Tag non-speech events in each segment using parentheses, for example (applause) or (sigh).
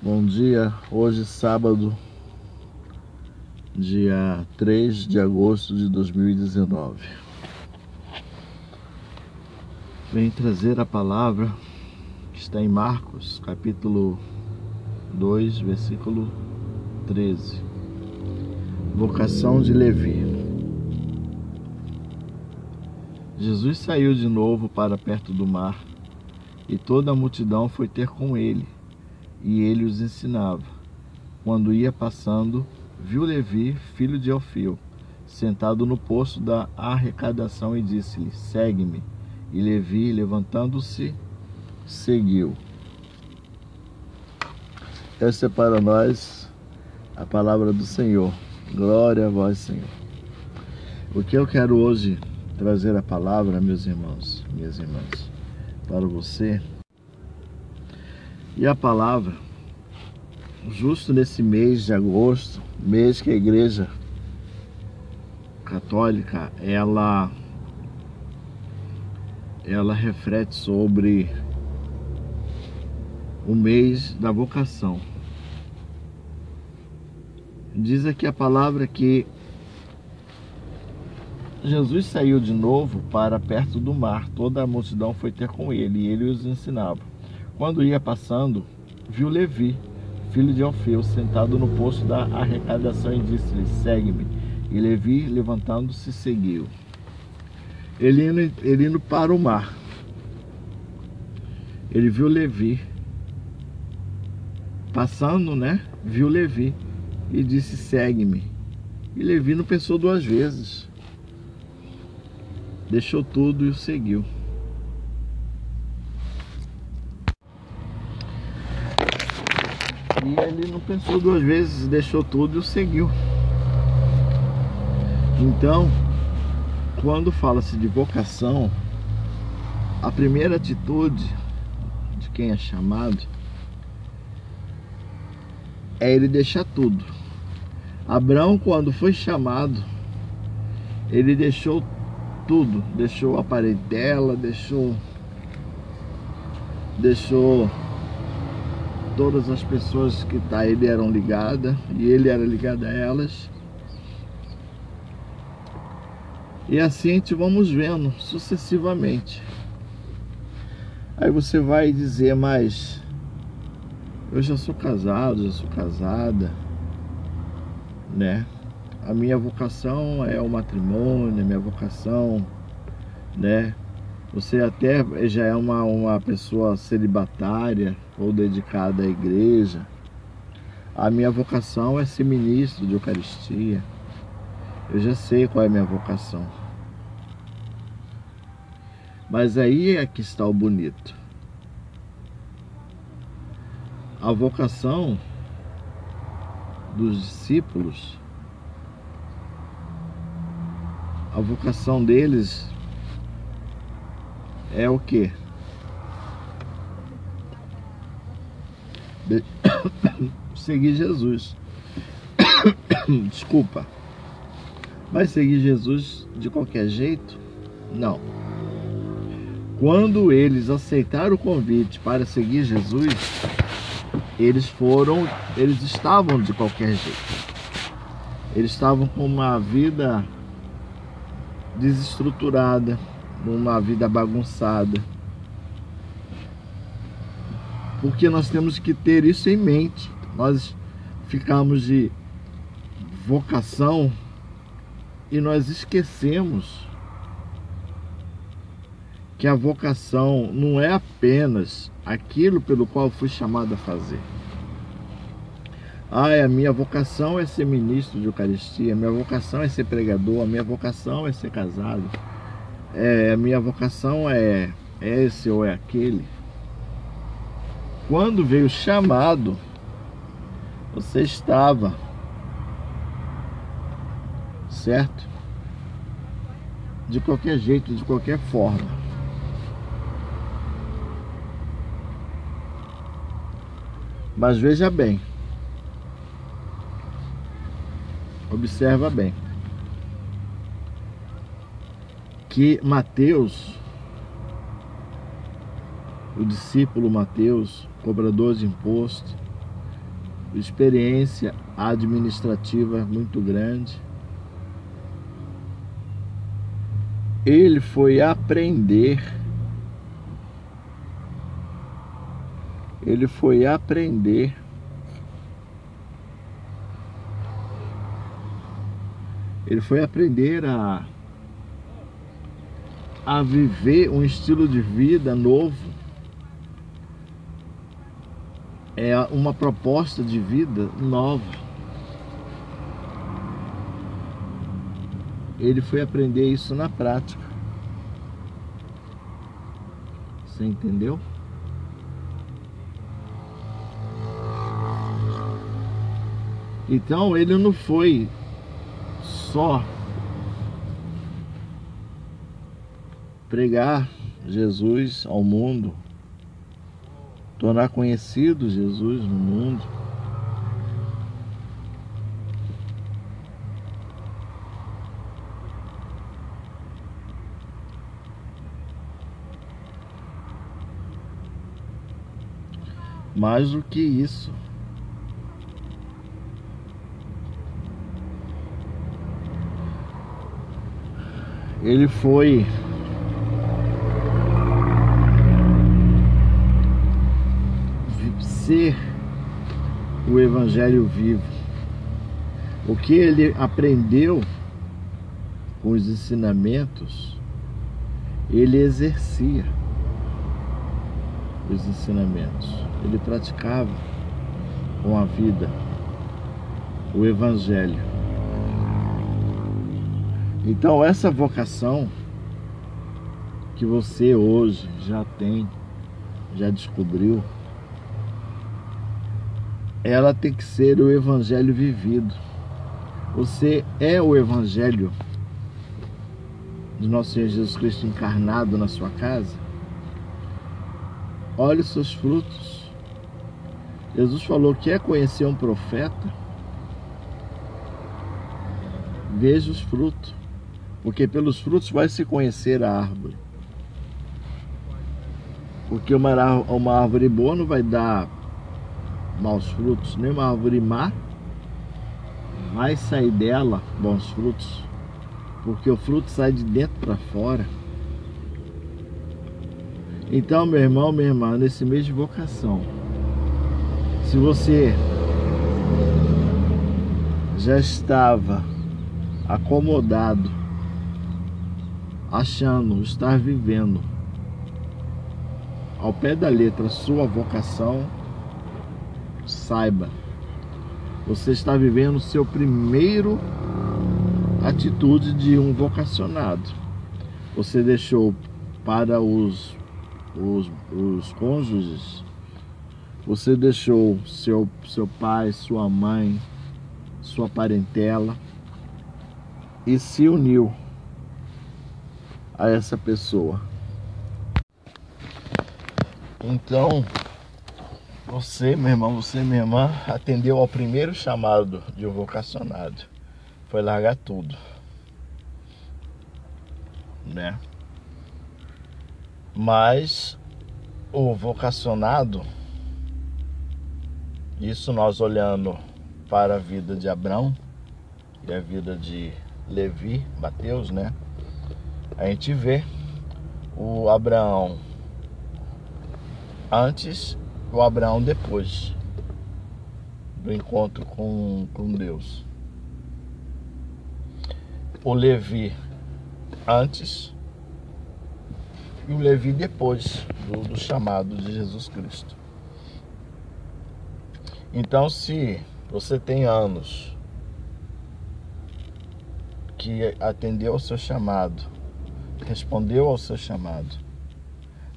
Bom dia, hoje sábado, dia 3 de agosto de 2019. Vem trazer a palavra que está em Marcos, capítulo 2, versículo 13. Vocação de Levi. Jesus saiu de novo para perto do mar, e toda a multidão foi ter com ele, e ele os ensinava. Quando ia passando, viu Levi, filho de Alfeu, sentado no poço da arrecadação e disse-lhe: Segue-me. E Levi, levantando-se, seguiu. Essa é para nós a palavra do Senhor. Glória a vós, Senhor. O que eu quero hoje trazer a palavra, meus irmãos, minhas irmãs, para você. E a palavra, justo nesse mês de agosto, mês que a igreja católica, ela ela reflete sobre o mês da vocação. Diz aqui a palavra que Jesus saiu de novo para perto do mar. Toda a multidão foi ter com ele e ele os ensinava. Quando ia passando, viu Levi, filho de Alfeu, sentado no posto da arrecadação e disse-lhe: Segue-me. E Levi, levantando-se, seguiu. Ele indo, ele indo para o mar. Ele viu Levi. Passando, né? Viu Levi e disse: Segue-me. E Levi não pensou duas vezes. Deixou tudo e o seguiu. E ele não pensou duas vezes, deixou tudo e o seguiu. Então, quando fala-se de vocação, a primeira atitude de quem é chamado é ele deixar tudo. Abraão, quando foi chamado, ele deixou tudo, deixou a parentela, deixou deixou todas as pessoas que tá ele eram ligadas e ele era ligado a elas. E assim a gente vamos vendo sucessivamente. Aí você vai dizer, mas eu já sou casado, já sou casada, né? A minha vocação é o matrimônio, minha vocação, né? Você até já é uma, uma pessoa celibatária ou dedicada à igreja. A minha vocação é ser ministro de Eucaristia. Eu já sei qual é a minha vocação. Mas aí é que está o bonito. A vocação dos discípulos, a vocação deles é o que? De... (coughs) seguir Jesus. (coughs) Desculpa. Vai seguir Jesus de qualquer jeito? Não. Quando eles aceitaram o convite para seguir Jesus, eles foram, eles estavam de qualquer jeito. Eles estavam com uma vida desestruturada, numa vida bagunçada. Porque nós temos que ter isso em mente. Nós ficamos de vocação e nós esquecemos que a vocação não é apenas aquilo pelo qual fui chamado a fazer. Ah, a minha vocação é ser ministro de Eucaristia, a minha vocação é ser pregador, a minha vocação é ser casado, é, a minha vocação é, é esse ou é aquele. Quando veio o chamado, você estava, certo? De qualquer jeito, de qualquer forma. Mas veja bem, observa bem, que Mateus, o discípulo Mateus, cobrador de imposto, experiência administrativa muito grande. Ele foi aprender. Ele foi aprender Ele foi aprender a a viver um estilo de vida novo. É uma proposta de vida nova. Ele foi aprender isso na prática. Você entendeu? Então ele não foi só pregar Jesus ao mundo, tornar conhecido Jesus no mundo. Mais do que isso, ele foi ser o evangelho vivo. O que ele aprendeu com os ensinamentos, ele exercia os ensinamentos. Ele praticava com a vida o evangelho. Então, essa vocação que você hoje já tem, já descobriu, ela tem que ser o evangelho vivido. Você é o evangelho de nosso Senhor Jesus Cristo encarnado na sua casa. Olhe os seus frutos. Jesus falou que é conhecer um profeta. Veja os frutos porque pelos frutos vai se conhecer a árvore. Porque uma, uma árvore boa não vai dar maus frutos, nem uma árvore má vai sair dela bons frutos, porque o fruto sai de dentro para fora. Então, meu irmão, minha irmã, nesse mês de vocação, se você já estava acomodado achando estar vivendo ao pé da letra sua vocação, saiba, você está vivendo seu primeiro atitude de um vocacionado. Você deixou para os, os, os cônjuges, você deixou seu, seu pai, sua mãe, sua parentela e se uniu a essa pessoa. Então, você, meu irmão, você, minha irmã, atendeu ao primeiro chamado de um vocacionado. Foi largar tudo. Né? Mas o vocacionado, isso nós olhando para a vida de Abraão e a vida de Levi, Mateus, né? a gente vê o Abraão antes o Abraão depois do encontro com, com Deus. O Levi antes e o Levi depois do, do chamado de Jesus Cristo. Então, se você tem anos que atendeu ao seu chamado respondeu ao seu chamado,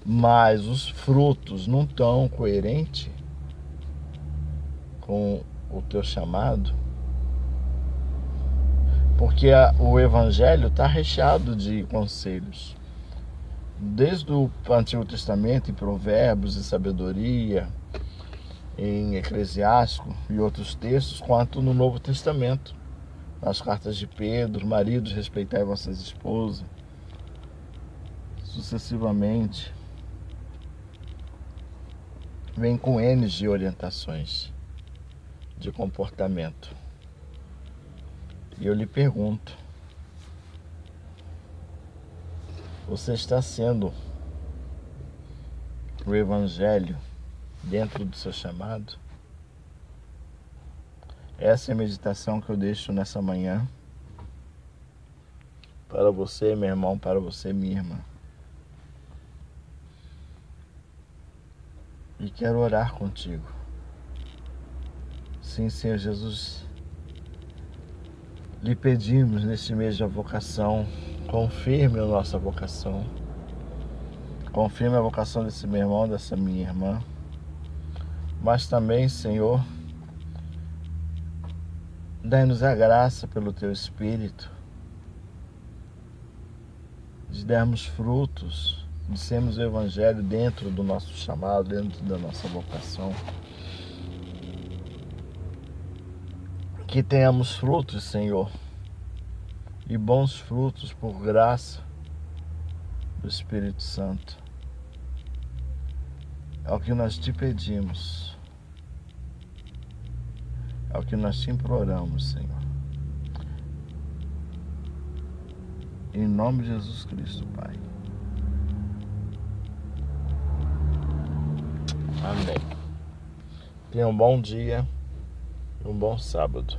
mas os frutos não estão coerentes com o teu chamado, porque a, o Evangelho está recheado de conselhos. Desde o Antigo Testamento, em Provérbios e Sabedoria, em Eclesiástico e outros textos, quanto no Novo Testamento, nas cartas de Pedro, maridos, respeitai vossas esposas, sucessivamente, vem com N de orientações. de comportamento. E eu lhe pergunto: você está sendo o Evangelho dentro do seu chamado? Essa é a meditação que eu deixo nessa manhã para você, meu irmão, para você, minha irmã. E quero orar contigo. Sim, Senhor Jesus, lhe pedimos neste mês da vocação, confirme a nossa vocação. Confirme a vocação desse meu irmão, dessa minha irmã. Mas também, Senhor, Dai-nos a graça pelo Teu Espírito de darmos frutos, de sermos o Evangelho dentro do nosso chamado, dentro da nossa vocação. Que tenhamos frutos, Senhor, e bons frutos por graça do Espírito Santo. É o que nós te pedimos é o que nós te imploramos, Senhor. Em nome de Jesus Cristo, Pai. Amém. Tenha um bom dia e um bom sábado.